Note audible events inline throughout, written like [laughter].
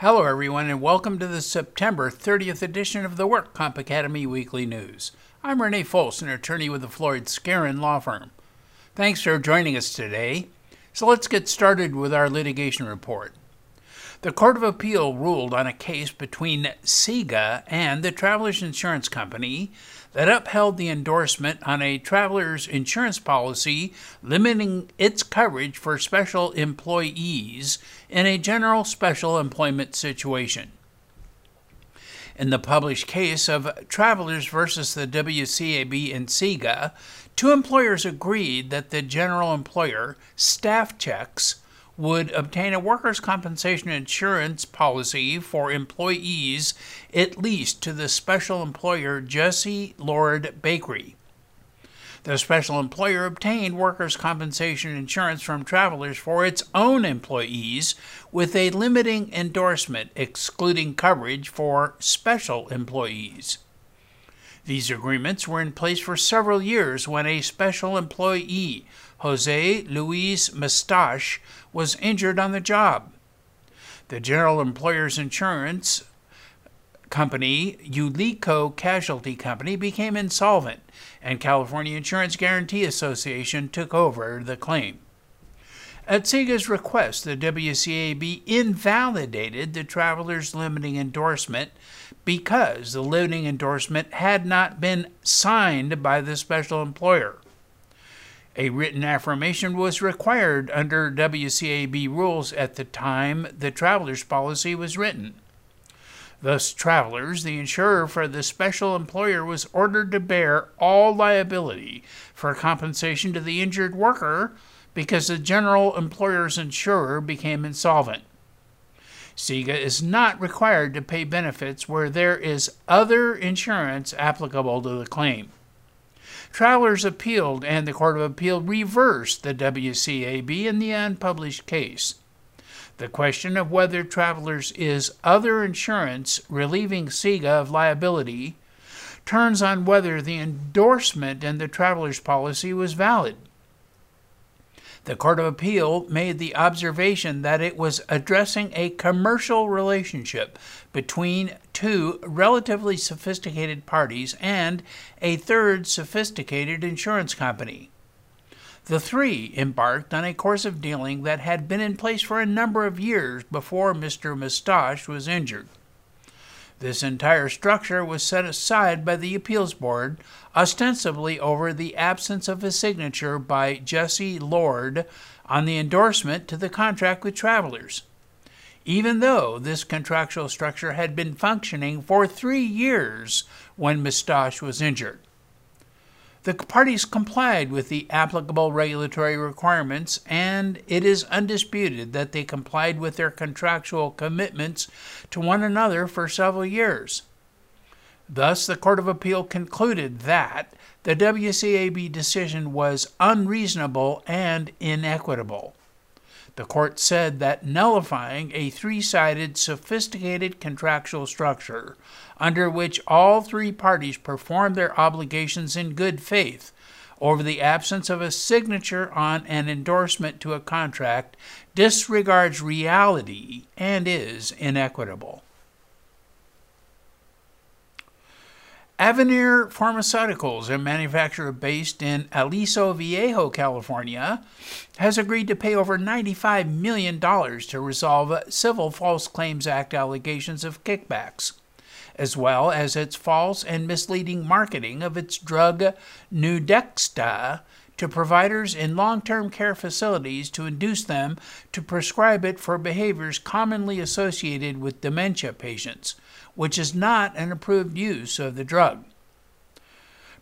Hello, everyone, and welcome to the September 30th edition of the Work Comp Academy Weekly News. I'm Renee Folse, an attorney with the Floyd Skeren Law Firm. Thanks for joining us today. So let's get started with our litigation report. The Court of Appeal ruled on a case between CIGA and the Travelers Insurance Company that upheld the endorsement on a traveler's insurance policy limiting its coverage for special employees in a general special employment situation. In the published case of Travelers versus the WCAB and CIGA, two employers agreed that the general employer staff checks would obtain a workers' compensation insurance policy for employees at least to the special employer Jesse Lord Bakery. The special employer obtained workers' compensation insurance from travelers for its own employees with a limiting endorsement excluding coverage for special employees. These agreements were in place for several years when a special employee, Jose Luis Mustache, was injured on the job. The General Employers Insurance Company, Ulico Casualty Company, became insolvent, and California Insurance Guarantee Association took over the claim. At CIGA's request, the WCAB invalidated the traveler's limiting endorsement because the limiting endorsement had not been signed by the special employer. A written affirmation was required under WCAB rules at the time the traveler's policy was written. Thus, Travelers, the insurer for the special employer, was ordered to bear all liability for compensation to the injured worker because the general employer's insurer became insolvent. CIGA is not required to pay benefits where there is other insurance applicable to the claim. Travelers appealed, and the Court of Appeal reversed the WCAB in the unpublished case. The question of whether Travelers is other insurance relieving CIGA of liability turns on whether the endorsement in the Travelers policy was valid. The Court of Appeal made the observation that it was addressing a commercial relationship between two relatively sophisticated parties and a third sophisticated insurance company. The three embarked on a course of dealing that had been in place for a number of years before Mr. Mustache was injured. This entire structure was set aside by the appeals board, ostensibly over the absence of a signature by Jesse Lord on the endorsement to the contract with travelers. Even though this contractual structure had been functioning for three years when Mustache was injured. The parties complied with the applicable regulatory requirements, and it is undisputed that they complied with their contractual commitments to one another for several years. Thus, the Court of Appeal concluded that the WCAB decision was unreasonable and inequitable. The court said that nullifying a three sided, sophisticated contractual structure under which all three parties performed their obligations in good faith over the absence of a signature on an endorsement to a contract disregards reality and is inequitable. Avanir Pharmaceuticals, a manufacturer based in Aliso Viejo, California, has agreed to pay over $95 million to resolve civil False Claims Act allegations of kickbacks, as well as its false and misleading marketing of its drug Nuedexta to providers in long term care facilities to induce them to prescribe it for behaviors commonly associated with dementia patients which is not an approved use of the drug.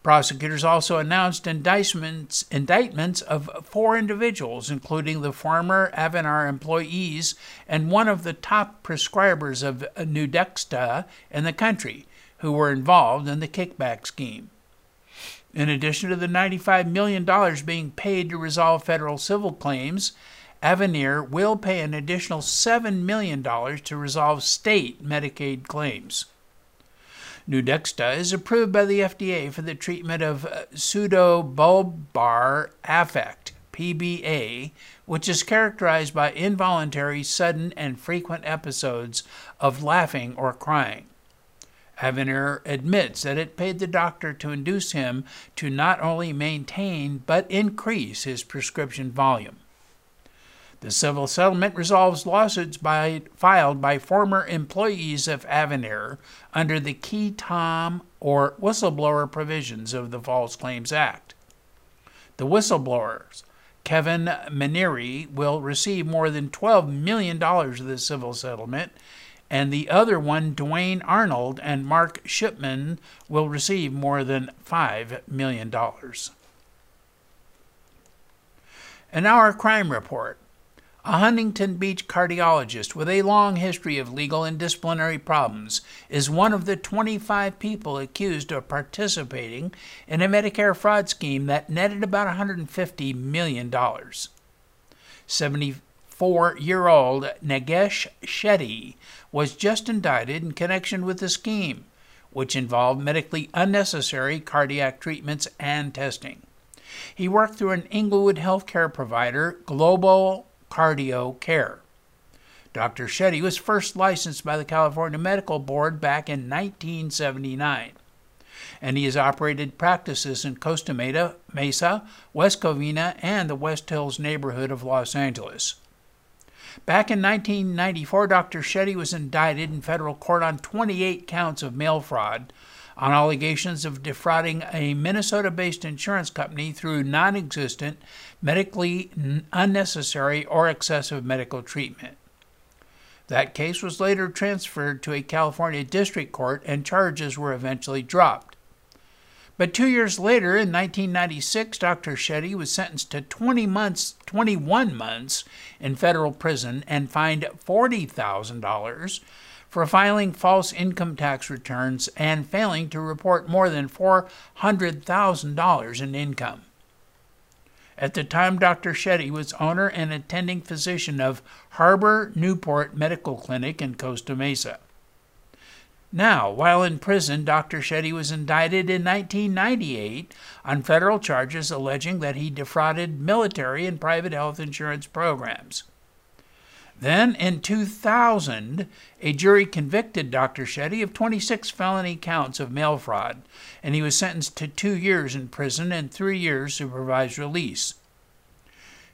Prosecutors also announced indictments, indictments of four individuals, including the former Avanir employees and one of the top prescribers of Nuedexta in the country, who were involved in the kickback scheme. In addition to the $95 million being paid to resolve federal civil claims, Avanir will pay an additional $7 million to resolve state Medicaid claims. Nuedexta is approved by the FDA for the treatment of uh, pseudobulbar affect, PBA, which is characterized by involuntary, sudden, and frequent episodes of laughing or crying. Avanir admits that it paid the doctor to induce him to not only maintain but increase his prescription volume. The civil settlement resolves lawsuits by, filed by former employees of Avanir under the qui tam or whistleblower provisions of the False Claims Act. The whistleblowers, Kevin Maneri, will receive more than $12 million of the civil settlement, and the other one, Dwayne Arnold and Mark Shipman, will receive more than $5 million. And our crime report. A Huntington Beach cardiologist with a long history of legal and disciplinary problems is one of the 25 people accused of participating in a Medicare fraud scheme that netted about $150 million. 74 year old Nagesh Shetty was just indicted in connection with the scheme, which involved medically unnecessary cardiac treatments and testing. He worked through an Inglewood healthcare provider, Global cardio care. Dr. Shetty was first licensed by the California Medical Board back in 1979, and he has operated practices in Costa Mesa, West Covina, and the West Hills neighborhood of Los Angeles. Back in 1994, Dr. Shetty was indicted in federal court on 28 counts of mail fraud on allegations of defrauding a Minnesota based insurance company through non existent, medically unnecessary, or excessive medical treatment. That case was later transferred to a California district court and charges were eventually dropped. But two years later, in 1996, Dr. Shetty was sentenced to 20 months, 21 months in federal prison and fined $40,000 for filing false income tax returns and failing to report more than $400,000 in income. At the time, Dr. Shetty was owner and attending physician of Harbor Newport Medical Clinic in Costa Mesa. Now, while in prison, Dr. Shetty was indicted in 1998 on federal charges alleging that he defrauded military and private health insurance programs. Then, in 2000, a jury convicted Dr. Shetty of 26 felony counts of mail fraud, and he was sentenced to two years in prison and three years supervised release.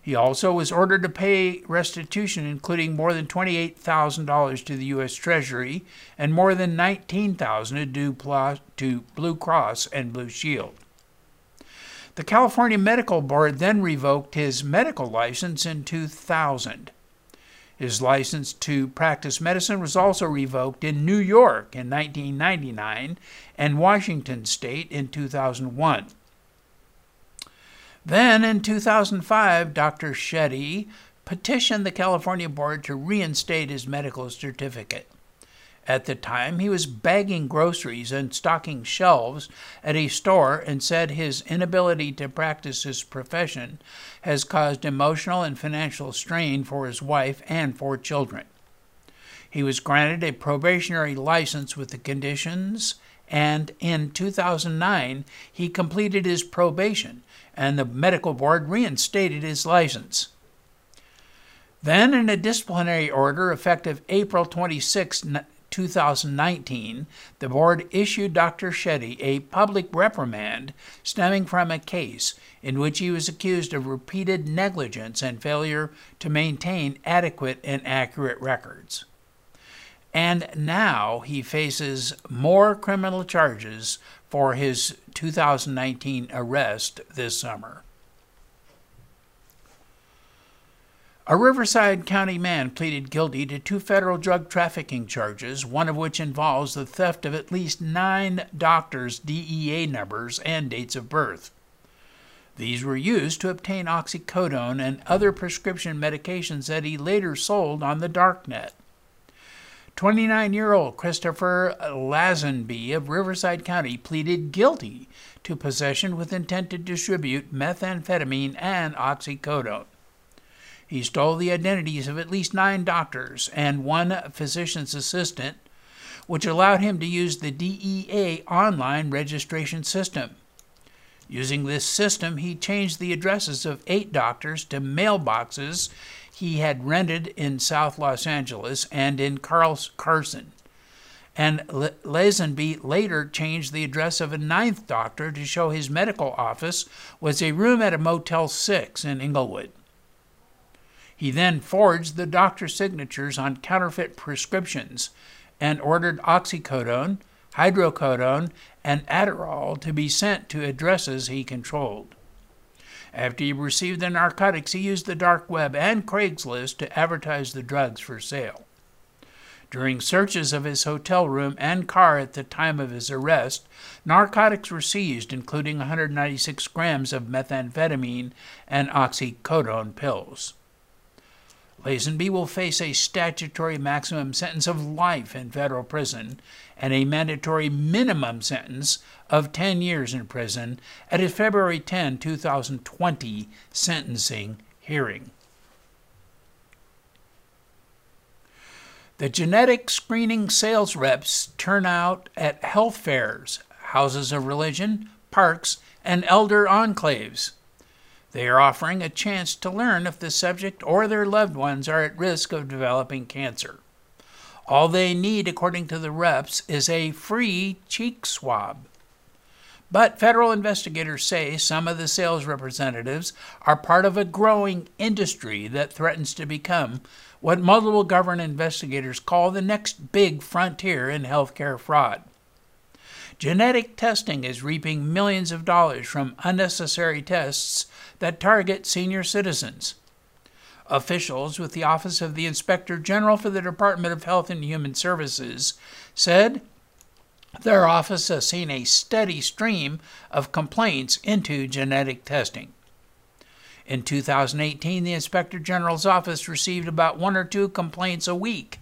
He also was ordered to pay restitution, including more than $28,000 to the U.S. Treasury and more than $19,000 to Blue Cross and Blue Shield. The California Medical Board then revoked his medical license in 2000. His license to practice medicine was also revoked in New York in 1999 and Washington state in 2001. Then in 2005, Dr. Shetty petitioned the California board to reinstate his medical certificate. At the time, he was bagging groceries and stocking shelves at a store and said his inability to practice his profession has caused emotional and financial strain for his wife and four children. He was granted a probationary license with the conditions, and in 2009 he completed his probation, and the medical board reinstated his license. Then, in a disciplinary order effective April 26, 2019, the board issued Dr. Shetty a public reprimand stemming from a case in which he was accused of repeated negligence and failure to maintain adequate and accurate records. And now he faces more criminal charges for his 2019 arrest this summer. A Riverside County man pleaded guilty to two federal drug trafficking charges, one of which involves the theft of at least nine doctors' DEA numbers and dates of birth. These were used to obtain oxycodone and other prescription medications that he later sold on the darknet. 29 year old Christopher Lazenby of Riverside County pleaded guilty to possession with intent to distribute methamphetamine and oxycodone. He stole the identities of at least nine doctors and one physician's assistant, which allowed him to use the DEA online registration system. Using this system, he changed the addresses of eight doctors to mailboxes he had rented in South Los Angeles and in Carson. And Lazenby later changed the address of a ninth doctor to show his medical office was a room at a Motel 6 in Inglewood. He then forged the doctor's signatures on counterfeit prescriptions and ordered oxycodone, hydrocodone, and Adderall to be sent to addresses he controlled. After he received the narcotics, he used the dark web and Craigslist to advertise the drugs for sale. During searches of his hotel room and car at the time of his arrest, narcotics were seized, including 196 grams of methamphetamine and oxycodone pills. Lazenby will face a statutory maximum sentence of life in federal prison and a mandatory minimum sentence of 10 years in prison at his February 10, 2020 sentencing hearing. The genetic screening sales reps turn out at health fairs, houses of religion, parks, and elder enclaves. They are offering a chance to learn if the subject or their loved ones are at risk of developing cancer. All they need, according to the reps, is a free cheek swab. But federal investigators say some of the sales representatives are part of a growing industry that threatens to become what multiple government investigators call the next big frontier in healthcare fraud. Genetic testing is reaping millions of dollars from unnecessary tests that target senior citizens. Officials with the Office of the Inspector General for the Department of Health and Human Services said their office has seen a steady stream of complaints into genetic testing. In 2018, the Inspector General's office received about one or two complaints a week.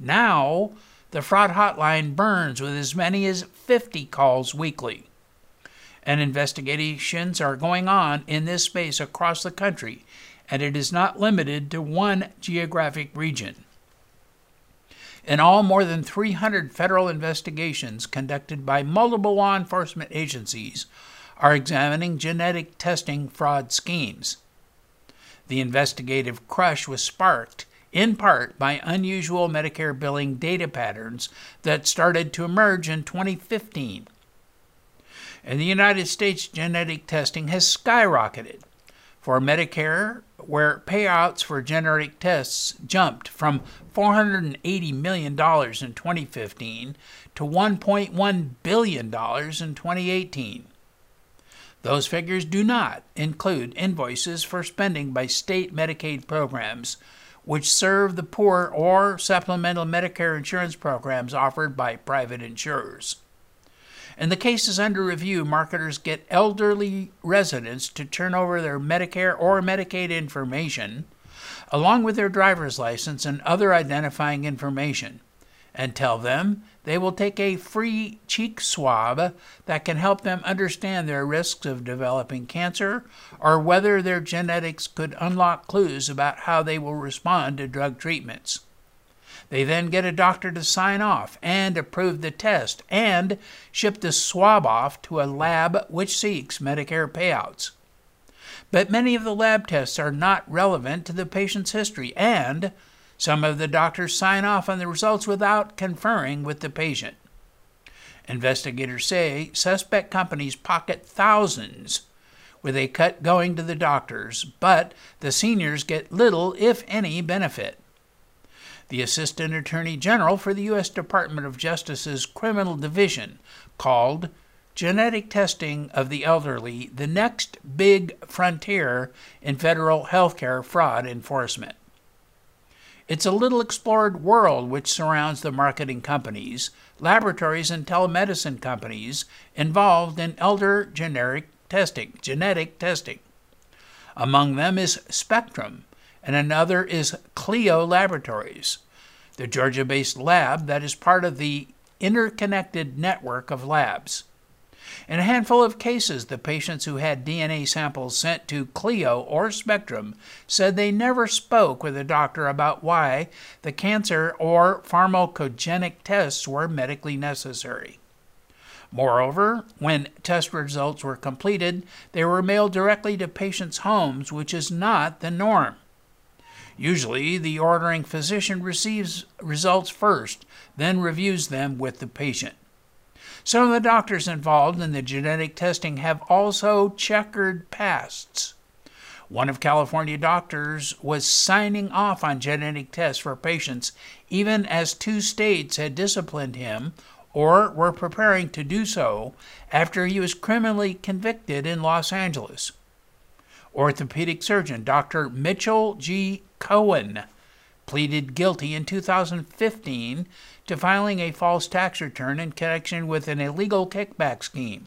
Now, the fraud hotline burns with as many as 50 calls weekly and investigations are going on in this space across the country, and it is not limited to one geographic region. In all, more than 300 federal investigations conducted by multiple law enforcement agencies are examining genetic testing fraud schemes. The investigative crush was sparked in part by unusual Medicare billing data patterns that started to emerge in 2015 in the United States, genetic testing has skyrocketed. For Medicare, where payouts for genetic tests jumped from $480 million in 2015 to $1.1 billion in 2018. Those figures do not include invoices for spending by state Medicaid programs, which serve the poor or supplemental Medicare insurance programs offered by private insurers. In the cases under review, marketers get elderly residents to turn over their Medicare or Medicaid information, along with their driver's license and other identifying information, and tell them they will take a free cheek swab that can help them understand their risks of developing cancer or whether their genetics could unlock clues about how they will respond to drug treatments. They then get a doctor to sign off and approve the test and ship the swab off to a lab which seeks Medicare payouts. But many of the lab tests are not relevant to the patient's history, and some of the doctors sign off on the results without conferring with the patient. Investigators say suspect companies pocket thousands with a cut going to the doctors, but the seniors get little, if any, benefit the Assistant Attorney General for the U.S. Department of Justice's Criminal Division, called Genetic Testing of the Elderly the Next Big Frontier in Federal Healthcare Fraud Enforcement. It's a little explored world which surrounds the marketing companies, laboratories, and telemedicine companies involved in elder generic testing, genetic testing. Among them is Spectrum, and another is Clio Laboratories, the Georgia based lab that is part of the interconnected network of labs. In a handful of cases, the patients who had DNA samples sent to Clio or Spectrum said they never spoke with a doctor about why the cancer or pharmacogenic tests were medically necessary. Moreover, when test results were completed, they were mailed directly to patients' homes, which is not the norm. Usually, the ordering physician receives results first, then reviews them with the patient. Some of the doctors involved in the genetic testing have also checkered pasts. One of California doctors was signing off on genetic tests for patients even as two states had disciplined him or were preparing to do so after he was criminally convicted in Los Angeles. Orthopedic surgeon Dr. Mitchell G. Cohen pleaded guilty in 2015 to filing a false tax return in connection with an illegal kickback scheme.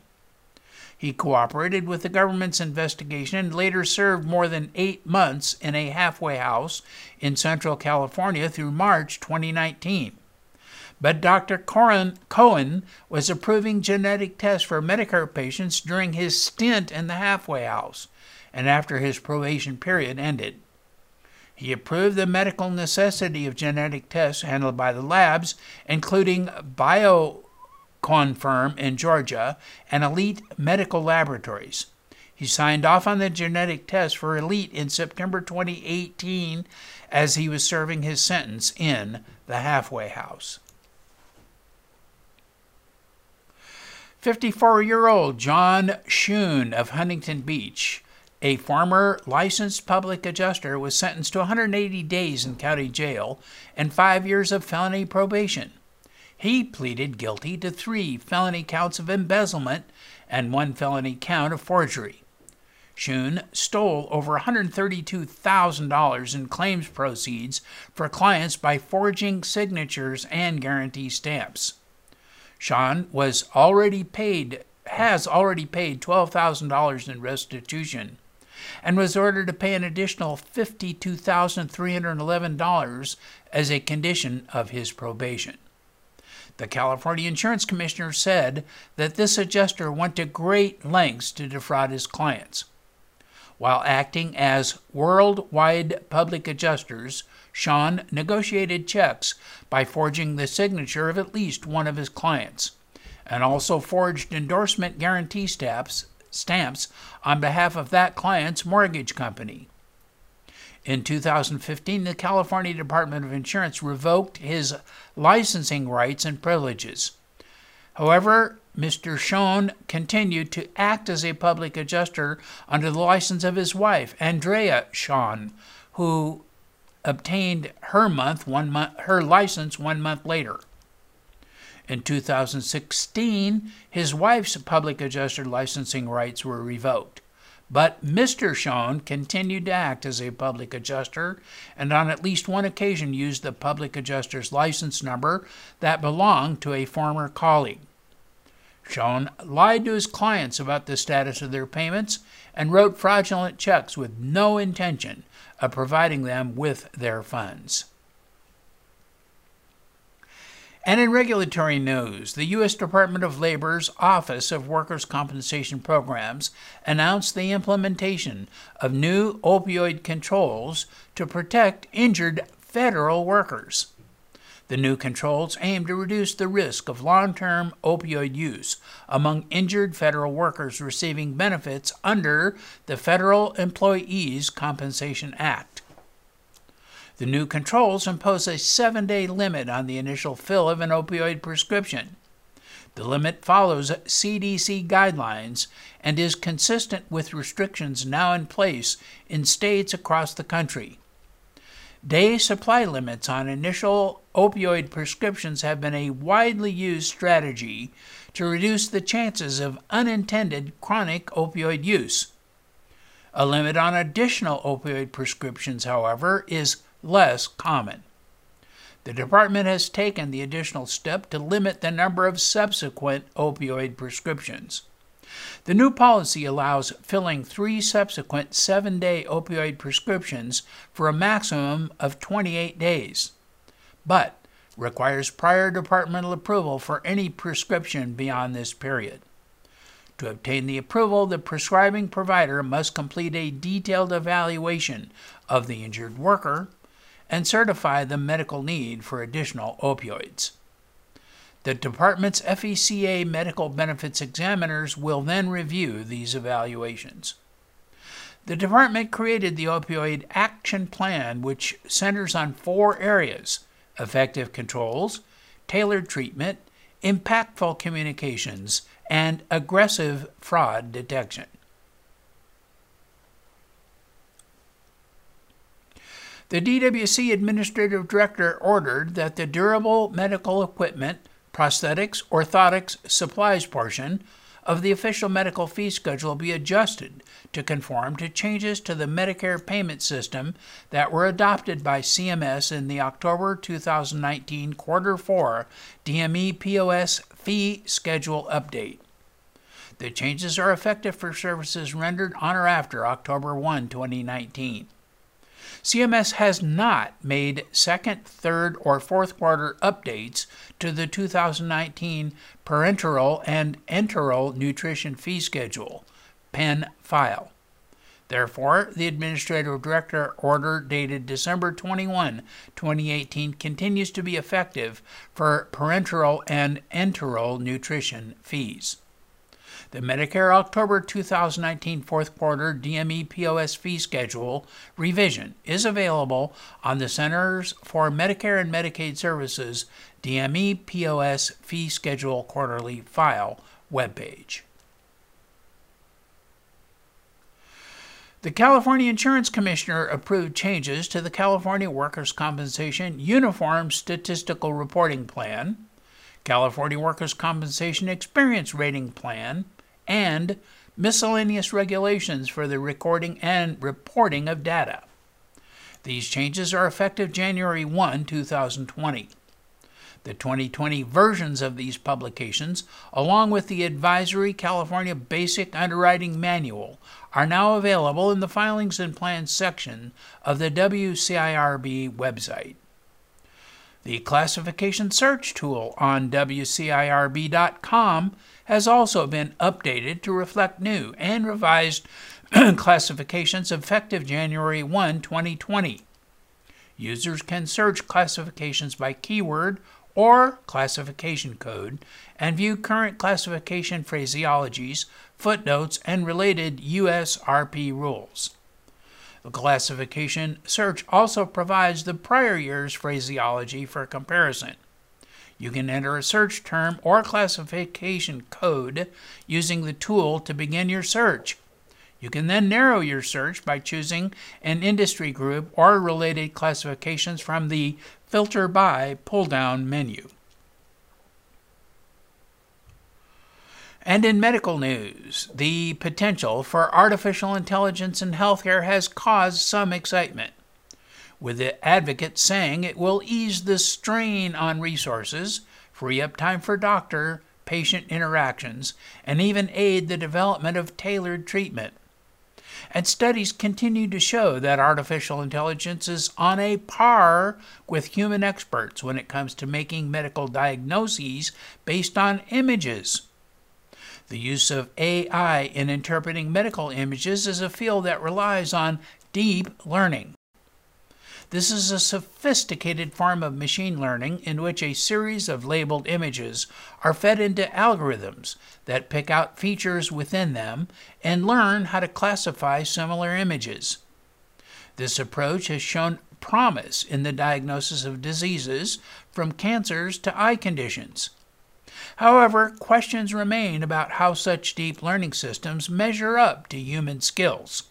He cooperated with the government's investigation and later served more than eight months in a halfway house in Central California through March 2019. But Dr. Cohen was approving genetic tests for Medicare patients during his stint in the halfway house and after his probation period ended. He approved the medical necessity of genetic tests handled by the labs, including BioConfirm in Georgia and Elite Medical Laboratories. He signed off on the genetic test for Elite in September 2018 as he was serving his sentence in the halfway house. 54 year old John Schoon of Huntington Beach, a former licensed public adjuster, was sentenced to 180 days in county jail and five years of felony probation. He pleaded guilty to three felony counts of embezzlement and one felony count of forgery. Shun stole over $132,000 in claims proceeds for clients by forging signatures and guarantee stamps. Sean was already paid has already paid $12,000 in restitution and was ordered to pay an additional $52,311 as a condition of his probation. The California Insurance Commissioner said that this adjuster went to great lengths to defraud his clients. While acting as worldwide public adjusters, Sean negotiated checks by forging the signature of at least one of his clients, and also forged endorsement guarantee stamps, stamps on behalf of that client's mortgage company. In 2015, the California Department of Insurance revoked his licensing rights and privileges. However, Mr. Schoen continued to act as a public adjuster under the license of his wife, Andrea Schoen, who obtained her month one month her license one month later. In 2016, his wife's public adjuster licensing rights were revoked. But Mr. Schoen continued to act as a public adjuster and on at least one occasion used the public adjuster's license number that belonged to a former colleague. Schoen lied to his clients about the status of their payments and wrote fraudulent checks with no intention of providing them with their funds. And in regulatory news, the U.S. Department of Labor's Office of Workers' Compensation Programs announced the implementation of new opioid controls to protect injured federal workers. The new controls aim to reduce the risk of long term opioid use among injured federal workers receiving benefits under the Federal Employees Compensation Act. The new controls impose a seven day limit on the initial fill of an opioid prescription. The limit follows CDC guidelines and is consistent with restrictions now in place in states across the country. Day supply limits on initial opioid prescriptions have been a widely used strategy to reduce the chances of unintended chronic opioid use. A limit on additional opioid prescriptions, however, is less common. The department has taken the additional step to limit the number of subsequent opioid prescriptions. The new policy allows filling three subsequent seven day opioid prescriptions for a maximum of 28 days, but requires prior departmental approval for any prescription beyond this period. To obtain the approval, the prescribing provider must complete a detailed evaluation of the injured worker and certify the medical need for additional opioids. The department's FECA medical benefits examiners will then review these evaluations. The department created the Opioid Action Plan, which centers on four areas effective controls, tailored treatment, impactful communications, and aggressive fraud detection. The DWC Administrative Director ordered that the durable medical equipment, prosthetics, orthotics, supplies portion of the official medical fee schedule be adjusted to conform to changes to the Medicare payment system that were adopted by CMS in the October 2019 quarter 4 DME POS fee schedule update. The changes are effective for services rendered on or after October 1, 2019. CMS has not made second, third, or fourth quarter updates to the 2019 parenteral and enteral nutrition fee schedule, PEN file. Therefore, the Administrative Director order dated December 21, 2018 continues to be effective for parenteral and enteral nutrition fees. The Medicare October 2019 fourth quarter DME POS fee schedule revision is available on the Centers for Medicare and Medicaid Services DME POS fee schedule quarterly file webpage. The California Insurance Commissioner approved changes to the California Workers' Compensation Uniform Statistical Reporting Plan, California Workers' Compensation Experience Rating Plan, and miscellaneous regulations for the recording and reporting of data. These changes are effective January 1, 2020. The 2020 versions of these publications, along with the Advisory California Basic Underwriting Manual, are now available in the Filings and Plans section of the WCIRB website. The classification search tool on WCIRB.com has also been updated to reflect new and revised [clears throat] classifications effective January 1, 2020. Users can search classifications by keyword or classification code and view current classification phraseologies, footnotes, and related USRP rules. The classification search also provides the prior year's phraseology for comparison. You can enter a search term or classification code using the tool to begin your search. You can then narrow your search by choosing an industry group or related classifications from the Filter By pull down menu. And in medical news, the potential for artificial intelligence in healthcare has caused some excitement with the advocate saying it will ease the strain on resources, free up time for doctor patient interactions, and even aid the development of tailored treatment. And studies continue to show that artificial intelligence is on a par with human experts when it comes to making medical diagnoses based on images. The use of AI in interpreting medical images is a field that relies on deep learning. This is a sophisticated form of machine learning in which a series of labeled images are fed into algorithms that pick out features within them and learn how to classify similar images. This approach has shown promise in the diagnosis of diseases from cancers to eye conditions. However, questions remain about how such deep learning systems measure up to human skills.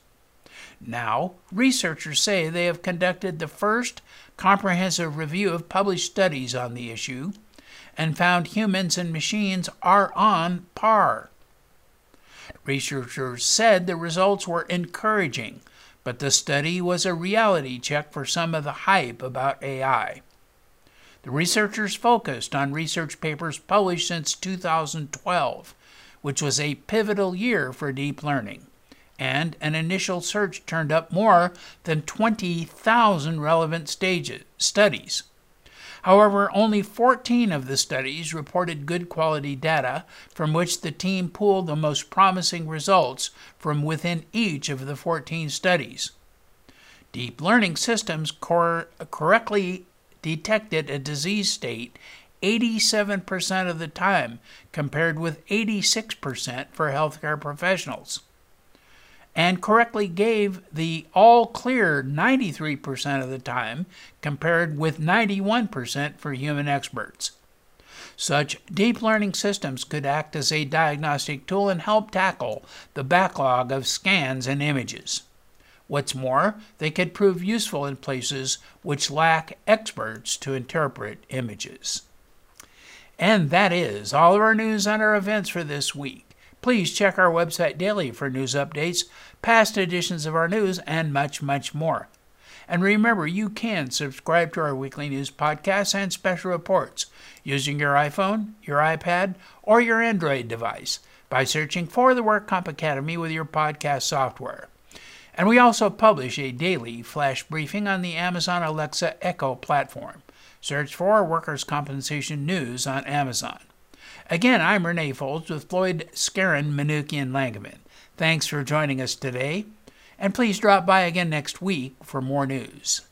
Now, researchers say they have conducted the first comprehensive review of published studies on the issue and found humans and machines are on par. Researchers said the results were encouraging, but the study was a reality check for some of the hype about AI. The researchers focused on research papers published since 2012, which was a pivotal year for deep learning and an initial search turned up more than 20,000 relevant stages, studies. However, only 14 of the studies reported good quality data from which the team pulled the most promising results from within each of the 14 studies. Deep learning systems cor- correctly detected a disease state 87% of the time, compared with 86% for healthcare professionals. And correctly gave the all clear 93% of the time, compared with 91% for human experts. Such deep learning systems could act as a diagnostic tool and help tackle the backlog of scans and images. What's more, they could prove useful in places which lack experts to interpret images. And that is all of our news and our events for this week. Please check our website daily for news updates, past editions of our news, and much, much more. And remember, you can subscribe to our weekly news podcasts and special reports using your iPhone, your iPad, or your Android device by searching for the WorkComp Academy with your podcast software. And we also publish a daily flash briefing on the Amazon Alexa Echo platform. Search for Workers' Compensation News on Amazon. Again, I'm Renee Folse with Floyd Skeren, Manukian Langevin. Thanks for joining us today and please drop by again next week for more news.